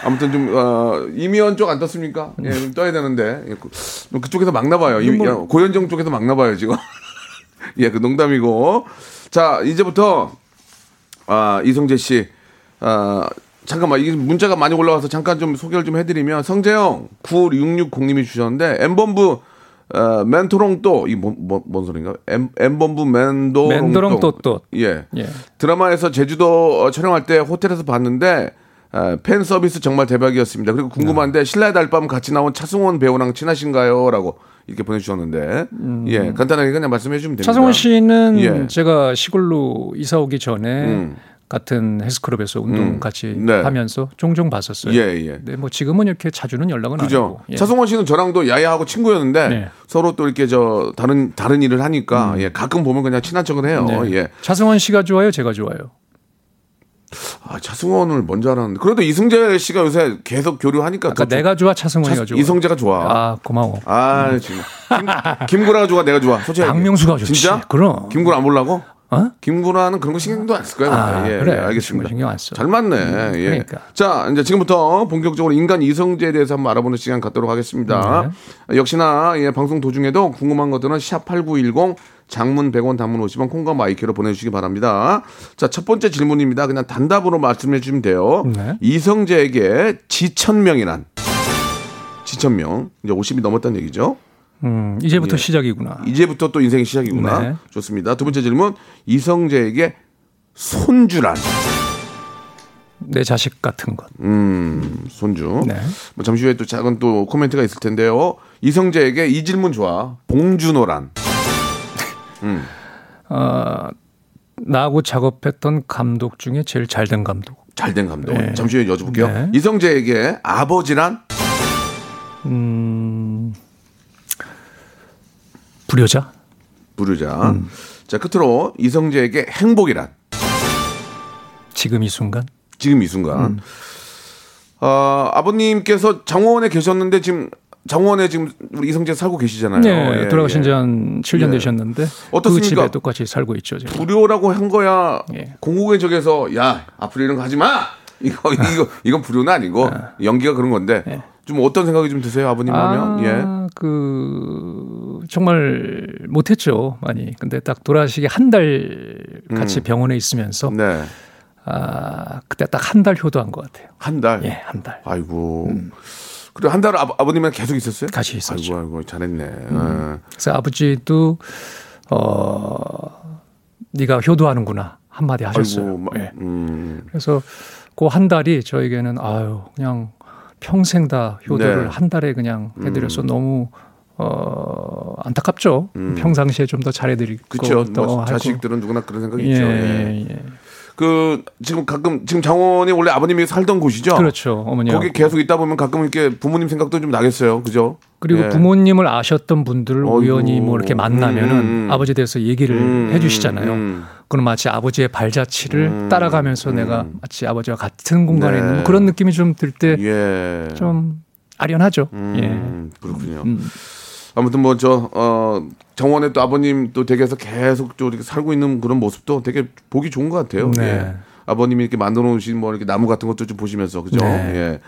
아무튼 좀 어, 이미연 쪽 안 떴습니까? 예, 좀 떠야 되는데. 예, 그- 그쪽에서 막나 봐요. 이- 야, 고현정 쪽에서 막나 봐요, 지금. 예, 그 농담이고. 자, 이제부터 아, 이성재 씨. 아, 잠깐만, 이게 문자가 많이 올라와서 잠깐 좀 소개를 좀 해드리면, 성재형 9660님이 주셨는데, M본부, 어, 멘토롱 또, 이 뭔, 소리인가? M, M본부 멘도롱 멘도롱 또또. 예. 예. 드라마에서 제주도 어, 촬영할 때 호텔에서 봤는데, 아, 팬 서비스 정말 대박이었습니다. 그리고 궁금한데, 신라의 달밤 같이 나온 차승원 배우랑 친하신가요? 라고 이렇게 보내주셨는데, 예, 간단하게 그냥 말씀해 주시면 됩니다. 음. 차성원 씨는 예. 제가 시골로 이사 오기 전에 음. 같은 헬스클럽에서 운동 음. 같이 네. 하면서 종종 봤었어요. 예, 예. 근데 뭐 지금은 이렇게 자주는 연락은 안 그죠. 하고. 예. 차승원 씨는 저랑도 야야하고 친구였는데 네. 서로 또 이렇게 저 다른 다른 일을 하니까 예, 가끔 보면 그냥 친한 척은 해요. 음. 네. 예. 차승원 씨가 좋아요, 제가 좋아요. 아, 차승원을 먼저 알았는데 그래도 이승재 씨가 요새 계속 교류하니까 아까 더 내가 좋아, 차승원이가 차- 좋아. 이성재가 좋아. 아 고마워. 아, 지금 김, 김구라가 좋아, 내가 좋아. 솔직히 박명수가 좋지. 진짜? 그럼. 김구라 안 보려고? 어? 김구라는 그런 거 신경도 안 쓸 거예요. 아, 예, 그래. 예, 알겠습니다. 신경 안 써. 잘 맞네. 예. 그러니까. 자, 이제 지금부터 본격적으로 인간 이성재에 대해서 한번 알아보는 시간 갖도록 하겠습니다. 역시나 예, 방송 도중에도 궁금한 것들은 샵8910 장문 100원 단문 50원 콩과 마이크로 보내주시기 바랍니다. 자, 첫 번째 질문입니다. 그냥 단답으로 말씀해 주시면 돼요. 네. 이성재에게 지천명이란 지천명 이제 50이 넘었다는 얘기죠. 음, 이제부터 시작이구나. 이제부터 또 인생의 시작이구나. 네. 좋습니다. 두 번째 질문. 이성재에게 손주란. 내 자식 같은 것. 음, 손주. 네. 뭐 잠시 후에 또 작은 또 코멘트가 있을 텐데요. 이성재에게 이 질문 좋아. 봉준호란. 어, 나하고 작업했던 감독 중에 제일 잘된 감독. 잘된 감독. 네. 잠시 후에 여쭤볼게요. 네. 이성재에게 아버지란 음, 불효자? 부르자. 음. 자, 끝으로 이성재에게 행복이란 지금 이 순간? 지금 이 순간. 음. 어, 아버님께서 장원에 계셨는데 지금 장원에 지금 우리 이성재 살고 계시잖아요. 네, 예, 돌아가신 예. 지한 7년 예. 되셨는데 어떻습니까? 그 집에 똑같이 살고 있죠. 지금. 불효라고 한 거야. 예. 공공의 적에서 야 앞으로 이런 거 하지 마. 이거 이거 이건 불효는 아니고 연기가 그런 건데 예. 좀 어떤 생각이 좀 드세요 아버님 보면 예. 아, 그 정말 못했죠 많이. 근데 딱 돌아가시기 한 달 같이 병원에 있으면서 음. 네. 아 그때 딱 한 달 효도한 것 같아요. 한 달. 예, 한 달. 아이고. 그리고 한 달 아버님은 계속 있었어요? 같이 있었죠. 아이고, 아이고 잘했네. 그래서 아버지도 어 네가 효도하는구나 한마디 예. 하셨어요. 아이고, 마- 예. 음. 그래서 그 한 달이 저에게는 아유 그냥 평생 다 효도를 네. 음. 한 달에 그냥 해드려서 너무 어 안타깝죠. 평상시에 좀 더 잘해드리고 그렇죠. 더 뭐. 자식들은 누구나 그런 생각이 예, 있죠. 예. 예, 예. 그 지금 가끔 지금 장원이 원래 아버님이 살던 곳이죠. 그렇죠 어머니. 거기 계속 있다 보면 가끔 이렇게 부모님 생각도 좀 나겠어요. 그죠? 그리고 예. 부모님을 아셨던 분들을 어이구. 우연히 뭐 이렇게 만나면은 음, 음. 아버지에 대해서 얘기를 음, 해주시잖아요. 음. 그럼 마치 아버지의 발자취를 따라가면서 내가 마치 아버지와 같은 공간에 네. 있는 뭐 그런 느낌이 좀 들 때좀 예. 아련하죠. 예. 음, 그렇군요. 아무튼 뭐 저 어, 정원에 또 아버님 또 댁에서 계속 또 이렇게 살고 있는 그런 모습도 되게 보기 좋은 것 같아요. 네. 예. 아버님이 이렇게 만들어 놓으신 뭐 이렇게 나무 같은 것도 좀 보시면서 그죠? 네. 예.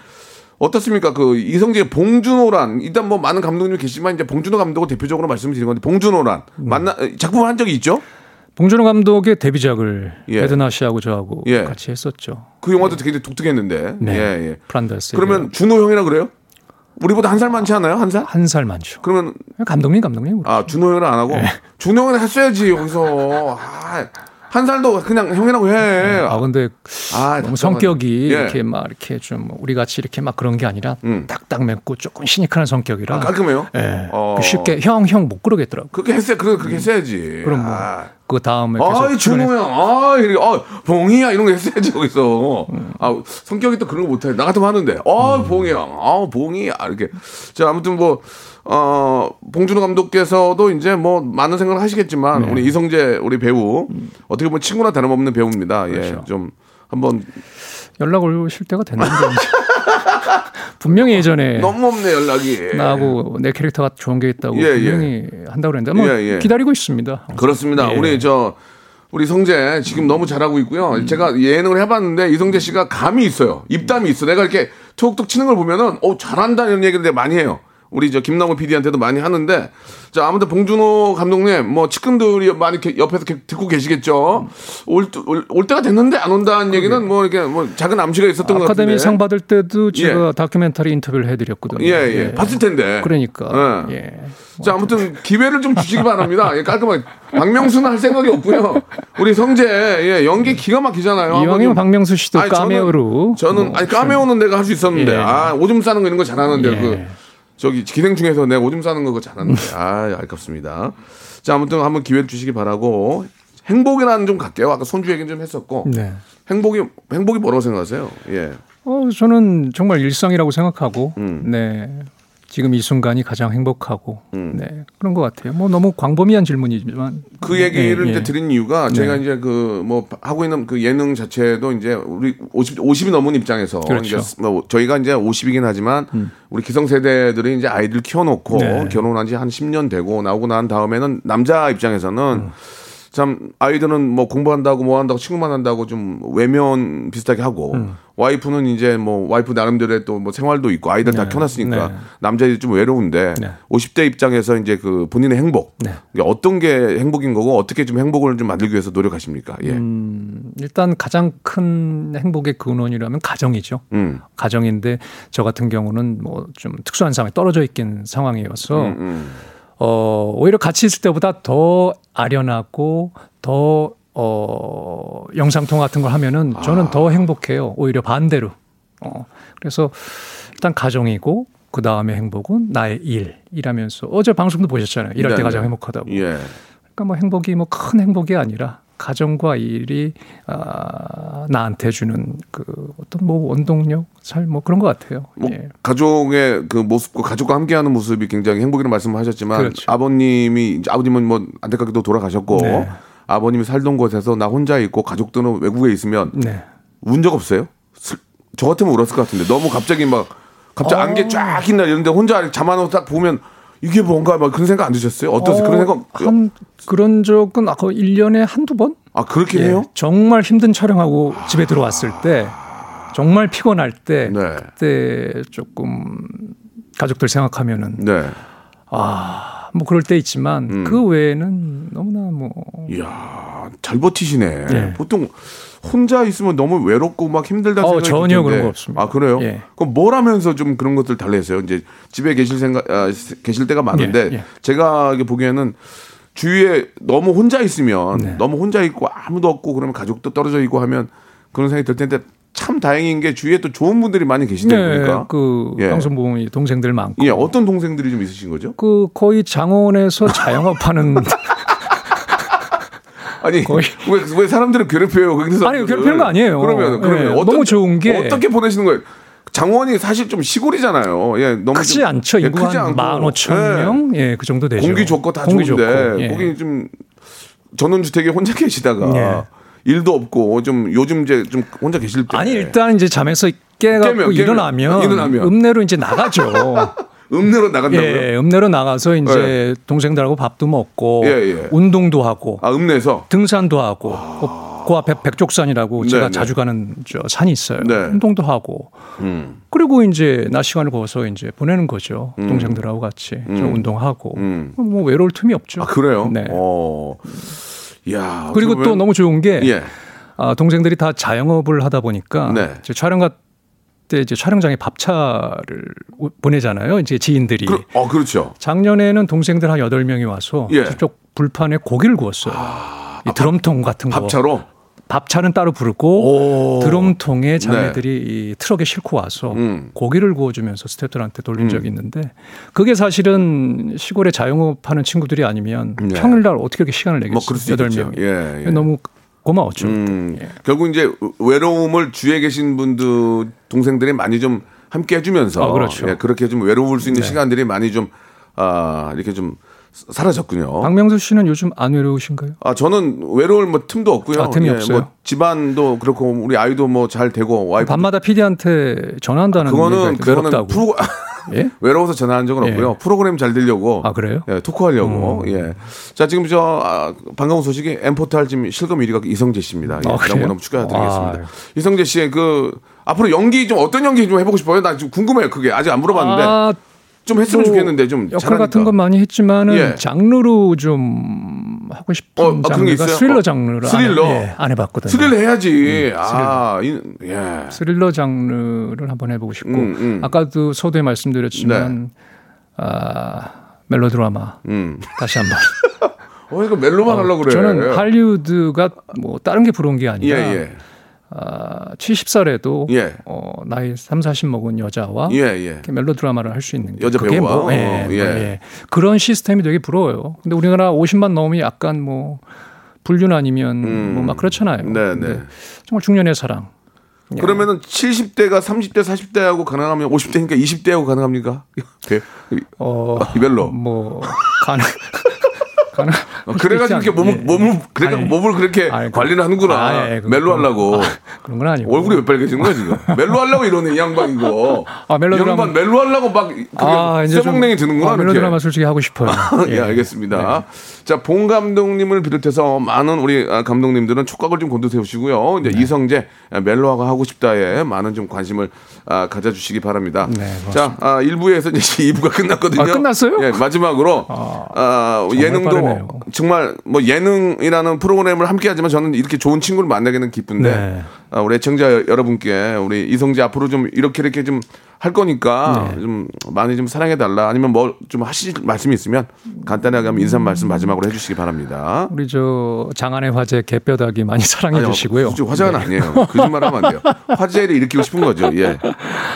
어떻습니까? 그 이성재 봉준호란 일단 뭐 많은 감독님이 계시지만 이제 봉준호 감독을 대표적으로 말씀드리는 건데 봉준호란 음. 만나 작품을 한 적이 있죠? 봉준호 감독의 데뷔작을 예. 베드나 씨하고 저하고 예. 같이 했었죠. 그 영화도 굉장히 독특했는데. 네. 예, 예. 프란다스. 그러면 준호 형이라 그래요? 우리보다 한 살 많지 않아요? 한 살? 한 살 많죠. 그러면 감독님, 감독님. 아 준호 형은 안 하고 네. 준호 형은 했어야지 여기서 아, 한 살도 그냥 형이라고 해. 아 근데 아, 너무. 성격이 예. 이렇게 막 이렇게 좀 우리 같이 이렇게 막 그런 게 아니라 음. 딱딱 맺고 조금 시니컬한 성격이라 아, 깔끔해요. 예. 어. 쉽게 형 형 못 그러겠더라고. 그렇게 했어야 그렇게 그렇게 했어야지. 그럼 뭐 아, 그 다음에 계속 아이 준호 형, 아 이래, 아 봉이야 이런 거 했어야지 거기서. 아 성격이 또 그런 거 못해. 나 같으면 하는데, 아 봉이 형, 아 봉이 아 이렇게. 자 아무튼 뭐. 어, 봉준호 감독께서도 이제 뭐 많은 생각을 하시겠지만 네. 우리 이성재 우리 배우 어떻게 보면 친구나 다름없는 배우입니다. 예, 그렇죠. 좀 한번 연락 오실 때가 됐는데 분명히 예전에 너무 없네 연락이. 네. 나하고 내 캐릭터가 좋은 게 있다고 예, 예. 분명히 한다고 그랬는데 뭐 예, 예. 기다리고 있습니다. 그렇습니다. 예. 우리 저 우리 성재 지금 너무 잘하고 있고요. 제가 예능을 해봤는데 이성재 씨가 감이 있어요. 입담이 있어. 내가 이렇게 툭툭 치는 걸 보면은 어 잘한다 이런 얘기를 많이 해요. 우리 저 김남호 PD한테도 많이 하는데 자 아무튼 봉준호 감독님 뭐 측근들이 많이 옆에서 듣고 계시겠죠. 올, 올, 올 때가 됐는데 안 온다는 얘기는 뭐 이렇게 뭐 작은 암시가 있었던 것 같은데. 아카데미 상 받을 때도 제가 예. 다큐멘터리 인터뷰를 해드렸거든요. 예, 예. 봤을 텐데. 그러니까. 예. 예. 자, 아무튼 기회를 좀 주시기 바랍니다. 예, 깔끔하게. 박명수는 할 생각이 없고요. 우리 성재, 예, 연기 기가 막히잖아요. 이왕이면 박명수 씨도 아니, 저는- 까메오로. 저는, 뭐 아니, 까메오는 내가 할 수 있었는데, 예. 아, 오줌 싸는 거 이런 거 잘하는데, 예. 그, 저기, 기생충에서 내가 오줌 싸는 거 그거 잘하는데, 아, 아깝습니다. 자, 아무튼 한번 기회를 주시기 바라고, 행복이라는 좀 갈게요. 아까 손주 얘기는 좀 했었고, 네. 행복이, 행복이 뭐라고 생각하세요? 예. 어, 저는 정말 일상이라고 생각하고, 음. 네. 지금 이 순간이 가장 행복하고, 음. 네. 그런 것 같아요. 뭐 너무 광범위한 질문이지만. 그 얘기를 예, 이제 예. 드린 이유가 제가 이제 그 뭐 하고 있는 그 예능 자체도 이제 우리 50 50이 넘은 입장에서 그렇죠. 음. 이제 뭐 저희가 이제 50이긴 하지만 우리 기성 세대들이 이제 아이들 키워놓고 네. 결혼한 지 한 10년 되고 나오고 난 다음에는 남자 입장에서는 음. 참 아이들은 뭐 공부한다고 뭐 한다고 친구만 한다고 좀 외면 비슷하게 하고 음. 와이프는 이제 뭐 와이프 나름대로의 또 뭐 생활도 있고 아이들 다 켜놨으니까 네. 남자들이 좀 외로운데 네. 50대 입장에서 이제 그 본인의 행복 네. 어떤 게 행복인 거고 어떻게 좀 행복을 좀 만들기 위해서 노력하십니까? 예. 음. 일단 가장 큰 행복의 근원이라면 가정이죠. 음. 가정인데 저 같은 경우는 뭐 좀 특수한 상황에 떨어져 있긴 상황이어서 음. 어 오히려 같이 있을 때보다 더 아련하고 더 어, 영상통화 같은 걸 하면은 저는 아. 더 행복해요. 오히려 반대로. 어, 그래서 일단 가정이고 그 다음에 행복은 나의 일이라면서 어제 방송도 보셨잖아요. 일할 네, 때 가장 네. 행복하다고. 예. 그러니까 뭐 행복이 뭐 큰 행복이 아니라 가정과 일이 아, 나한테 주는 그 어떤 뭐 원동력, 살뭐 그런 것 같아요. 뭐 예. 가족의 그 모습과 가족과 함께하는 모습이 굉장히 행복이라는 말씀을 하셨지만 그렇죠. 아버님이 아버님은 뭐 안타깝게도 돌아가셨고 네. 아버님이 살던 곳에서 나 혼자 있고 가족들은 외국에 있으면 네. 운적 없어요? 슬- 저 같으면 울었을 것 같은데 너무 갑자기 막 갑자기 어. 안개 쫙 흰 날 이런데 혼자 잠안 딱 보면 이게 뭔가 막 그런 생각 안 드셨어요? 어떠세요? 그런 생각 한 그런 적은 아까 1년에 한두 번? 아 그렇게 예, 해요? 정말 힘든 촬영하고 집에 들어왔을 때 정말 피곤할 때 네. 그때 조금 가족들 생각하면은 네. 아, 뭐 그럴 때 있지만 음. 그 외에는 너무나 뭐 이야, 잘 버티시네. 예. 보통 혼자 있으면 너무 외롭고 막 힘들다는 어, 생각이 전혀 들 텐데. 그런 거 없습니다. 아 그래요? 예. 그럼 뭘 하면서 좀 그런 것들 달래세요? 이제 집에 계실 생각 아, 계실 때가 많은데 예, 예. 제가 보기에는 주위에 너무 혼자 있으면 네. 너무 혼자 있고 아무도 없고 그러면 가족도 떨어져 있고 하면 그런 생각이 들 텐데 참 다행인 게 주위에 또 좋은 분들이 많이 계시다 보니까 그 예. 방송부이 동생들 많고 예, 어떤 동생들이 좀 있으신 거죠? 그 거의 장원에서 자영업하는 아니 거의- 왜, 왜 사람들을 괴롭혀요? 거기서 아니, 괴롭히는 거 아니에요. 그러면 그러면 예, 어떤, 너무 좋은 게- 어떻게 보내시는 거예요? 장원이 사실 좀 시골이잖아요. 예, 너무 크지 좀- 않죠. 예, 크지 한 않고. 15,000명 예, 그 정도 되죠. 공기 좋고 다 공기 좋은데 좋고, 예. 거기 좀 전원주택에 혼자 계시다가 예. 일도 없고 좀 요즘 이제 좀 혼자 계실 때 아니 일단 이제 잠에서 깨갖고 깨면, 깨면. 일어나면, 일어나면. 읍내로 이제 나가죠. 읍내로 나간다고요? 예, 읍내로 나가서 이제 동생들하고 밥도 먹고 예, 예. 운동도 하고 아 읍내에서 등산도 하고 그- 그 앞에 백족산이라고 제가 네, 자주 가는 저 산이 있어요. 네. 운동도 하고 음. 그리고 이제 낮 시간을 거기서 이제 보내는 거죠. 동생들하고 같이 저 운동하고 음. 뭐 외로울 틈이 없죠. 아 그래요? 네. 어. 야 그리고 또 너무 좋은 게 예. 아, 동생들이 다 자영업을 하다 보니까 네. 이제 촬영 때 이제 촬영장에 밥차를 오- 보내잖아요. 이제 지인들이. 그, 어 그렇죠. 작년에는 동생들 한 8명이 와서 예. 아, 저쪽 불판에 고기를 구웠어요. 이 드럼통 같은 거. 밥차로 밥차는 따로 부르고 오. 드럼통에 자매들이 이 트럭에 싣고 와서 네. 음. 고기를 구워주면서 스태프들한테 돌린 적이 있는데 그게 사실은 시골에 자영업하는 친구들이 아니면 네. 평일날 어떻게 이렇게 시간을 뭐 내겠어요? 여덟. 명. 예, 예. 너무 고마웠죠. 음, 예. 결국 이제 외로움을 주위에 계신 분들 동생들이 많이 좀 함께 해주면서 아, 그렇죠. 예, 그렇게 좀 외로울 수 있는 네. 시간들이 많이 좀 아, 이렇게 좀 사라졌군요. 박명수 씨는 요즘 안 외로우신가요? 아 저는 외로울 뭐 틈도 없고요. 아, 틈이 예, 없어요? 뭐 집안도 그렇고 우리 아이도 뭐 잘 되고 와이프 밤마다 PD한테 전화한다는 그거는 얘기가 그거는 외롭다고. 프로 예? 외로워서 전화한 적은 예. 없고요. 프로그램 잘 되려고 아 그래요? 예, 토크하려고. 예. 자, 지금 저 아, 반가운 소식이 엠포탈 지금 실검 1위가 이성재 씨입니다. 예, 아, 그래요? 너무 너무 축하드리겠습니다. 아. 이성재 씨의 그 앞으로 연기 좀 어떤 연기 좀 해보고 싶어요? 나 지금 궁금해요. 그게 아직 안 물어봤는데 아, 좀 했으면 뭐 좋겠는데 좀 역할 잘하니까. 같은 건 많이 했지만은 예. 장르로 좀 하고 싶은 어, 아, 장르가? 스릴러 어, 장르를 스릴러? 안, 해, 예, 안 해봤거든요. 스릴 해야지. 아, 이, 예. 스릴러 장르를 한번 해보고 싶고 음, 음. 아까도 서두에 말씀드렸지만 아, 멜로 드라마 음. 다시 한번. 어, 이거 멜로만 하려고 그래. 저는 할리우드가 뭐 다른 게 부러운 게 예, 아니라 예. 아, 70살에도 예. 어, 나이 3, 40 먹은 여자와 예, 예. 이렇게 멜로 드라마를 할 수 있는 게 여자 그게 배우와? 뭐, 예, 어, 뭐, 예. 예. 그런 시스템이 되게 부러워요. 근데 우리나라 50만 넘으면 약간 뭐 불륜 아니면 뭐막 그렇잖아요. 음. 네, 네. 정말 중년의 사랑. 그러면은 70대가 30대, 40대하고 가능하면 50대니까 20대하고 가능합니까? 배- 어, 멜로. 뭐 가능 가능. 어, 그래가지고 이렇게 몸을, 예. 몸을, 그래가 아니, 몸을 그렇게 아니, 관리를 하는구나. 아, 예, 그- 멜로 하려고. 아, 그런 건 아니고. 얼굴이 왜 빨개지는 거야, 지금? 멜로 하려고 이러네, 이 양반 이거. 아, 멜로 이 양반 드라마- 멜로 하려고 막, 그게 쇠목냉이 드는구나, 아, 이렇게. 멜로 드라마 솔직히 하고 싶어요. 예, 알겠습니다. 자, 봉 감독님을 비롯해서 많은 우리 아, 감독님들은 촉각을 좀 곤두세우시고요. 네. 이제 이성재 아, 멜로화가 하고 싶다에 많은 좀 관심을 아, 가져주시기 바랍니다. 네, 자, 아, 1부에서 이제 2부가 끝났거든요. 아, 끝났어요? 예, 마지막으로 아, 예능도 빠르네요. 정말 뭐 예능이라는 프로그램을 함께 하지만 저는 이렇게 좋은 친구를 만나기는 기쁜데 네. 아, 우리 애청자 여- 여러분께 우리 이성재 앞으로 좀 이렇게 이렇게 좀 할 거니까 네. 좀 많이 좀 사랑해 달라 아니면 뭐 좀 하실 말씀이 있으면 간단하게 한번 인사 말씀 마지막으로 해주시기 바랍니다. 우리 저 장안의 화제 개뼈다귀 많이 사랑해 아니요, 주시고요. 화제는 아니에요. 거짓말하면 안 돼요. 화제를 일으키고 싶은 거죠. 예,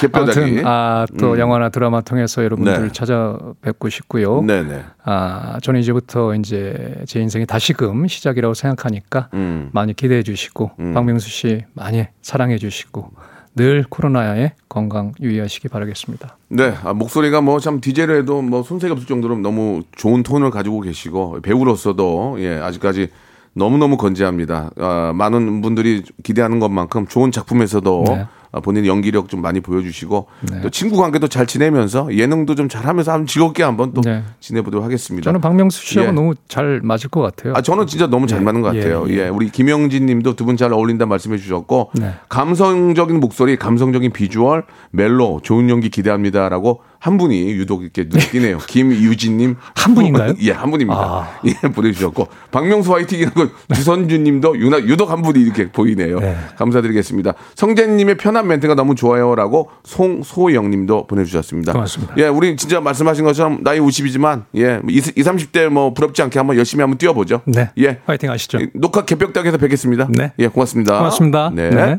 개뼈다귀. 아무튼 아, 또 영화나 드라마 통해서 여러분들 음. 네. 찾아뵙고 싶고요. 네네. 아, 저는 이제부터 이제 제 인생이 다시금 시작이라고 생각하니까 음. 많이 기대해 주시고 박명수 씨 많이 사랑해 주시고 늘 코로나에 건강 유의하시기 바라겠습니다. 네, 아, 목소리가 뭐 참 디제를 해도 뭐 손색이 없을 정도로 너무 좋은 톤을 가지고 계시고 배우로서도 예 아직까지 너무 너무 건재합니다. 아, 많은 분들이 기대하는 것만큼 좋은 작품에서도 네. 아, 본인 연기력 좀 많이 보여주시고 네. 또 친구 관계도 잘 지내면서 예능도 좀 잘하면서 한번 즐겁게 한번 또 네. 지내보도록 하겠습니다. 저는 박명수 씨하고 예. 너무 잘 맞을 것 같아요. 아, 저는 진짜 너무 잘 예, 맞는 것 예, 같아요. 예, 예. 우리 김영진 님도 두 분 잘 어울린다 말씀해 주셨고, 네. 감성적인 목소리, 감성적인 비주얼, 멜로, 좋은 연기 기대합니다라고 한 분이 유독 이렇게 느끼네요. 김유진 님. 한 분인가요? 예, 한 분입니다. 아. 예, 보내주셨고, 박명수 화이팅이라고 주선준 님도 유나, 유독 한 분이 이렇게 보이네요. 네. 감사드리겠습니다. 성재 님의 편한 멘트가 너무 좋아요라고 송소영 님도 보내주셨습니다. 고맙습니다. 예, 우리 진짜 말씀하신 것처럼 나이 50이지만, 예, 20, 30대 뭐 부럽지 않게 한번 열심히 한번 뛰어보죠. 네. 예. 화이팅 하시죠. 녹화 개벽당에서 뵙겠습니다. 네. 예, 고맙습니다. 고맙습니다. 네. 네.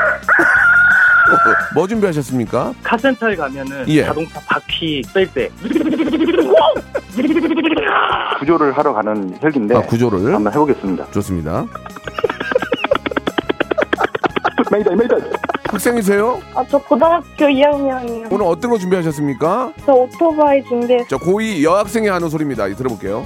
뭐 준비하셨습니까? 카센터에 가면은 예. 자동차 바퀴 뺄 때. 구조를 하러 가는 헬기인데 아, 구조를. 한번 해보겠습니다. 좋습니다. Mayday Mayday. 학생이세요? 아, 저 고등학교 2학년이요. 오늘 어떤 거 준비하셨습니까? 저 오토바이 준비했어요. 자, 고2 여학생이 하는 소리입니다. 이 들어볼게요.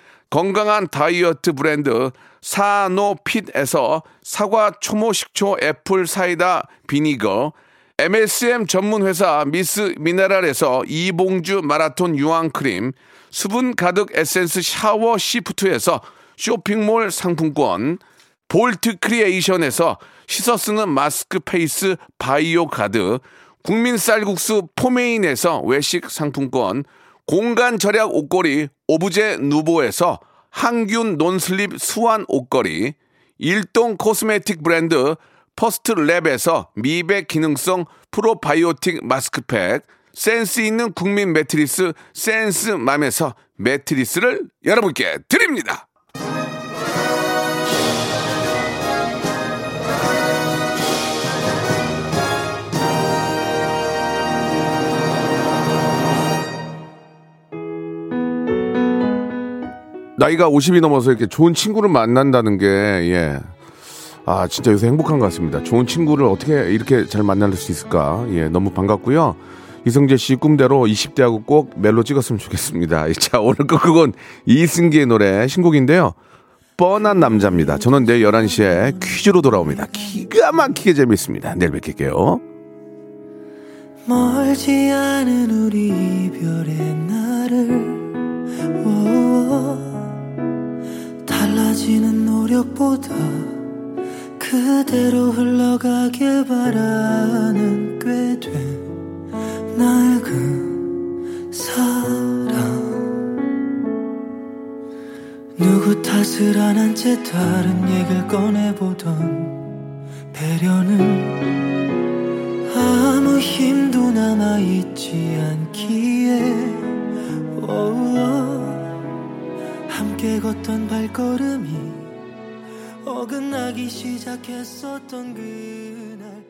건강한 다이어트 브랜드 사노핏에서 사과 초모 식초 apple cider vinegar, MSM 전문 회사 미스 미네랄에서 이봉주 마라톤 유황 크림, 수분 가득 에센스 샤워 시프트에서 쇼핑몰 상품권, 볼트 크리에이션에서 씻어 쓰는 마스크 페이스 바이오 가드, 국민 쌀국수 포메인에서 외식 상품권, 공간 절약 옷걸이 오브제 누보에서 항균 non-slip 수완 옷걸이, 일동 코스메틱 브랜드 퍼스트 랩에서 미백 기능성 프로바이오틱 마스크팩, 센스 있는 국민 매트리스 센스맘에서 매트리스를 여러분께 드립니다. 나이가 50이 넘어서 이렇게 좋은 친구를 만난다는 게, 예. 아, 진짜 요새 행복한 것 같습니다. 좋은 친구를 어떻게 이렇게 잘 만날 수 있을까? 예, 너무 반갑고요. 이성재 씨 꿈대로 20대하고 꼭 멜로 찍었으면 좋겠습니다. 자, 오늘 끝곡은 이승기의 노래 신곡인데요. 뻔한 남자입니다. 저는 내일 11시에 퀴즈로 돌아옵니다. 기가 막히게 재밌습니다. 내일 뵐게요. 멀지 않은 우리 이별의 날을 오, 달라지는 노력보다 그대로 흘러가길 바라는 꽤 된 낡은 사랑. 누구 탓을 안 한 채 다른 얘기를 꺼내보던 배려는 아무 힘도 남아있지 않기에. 오, 함께 걷던 발걸음이 어긋나기 시작했었던 그날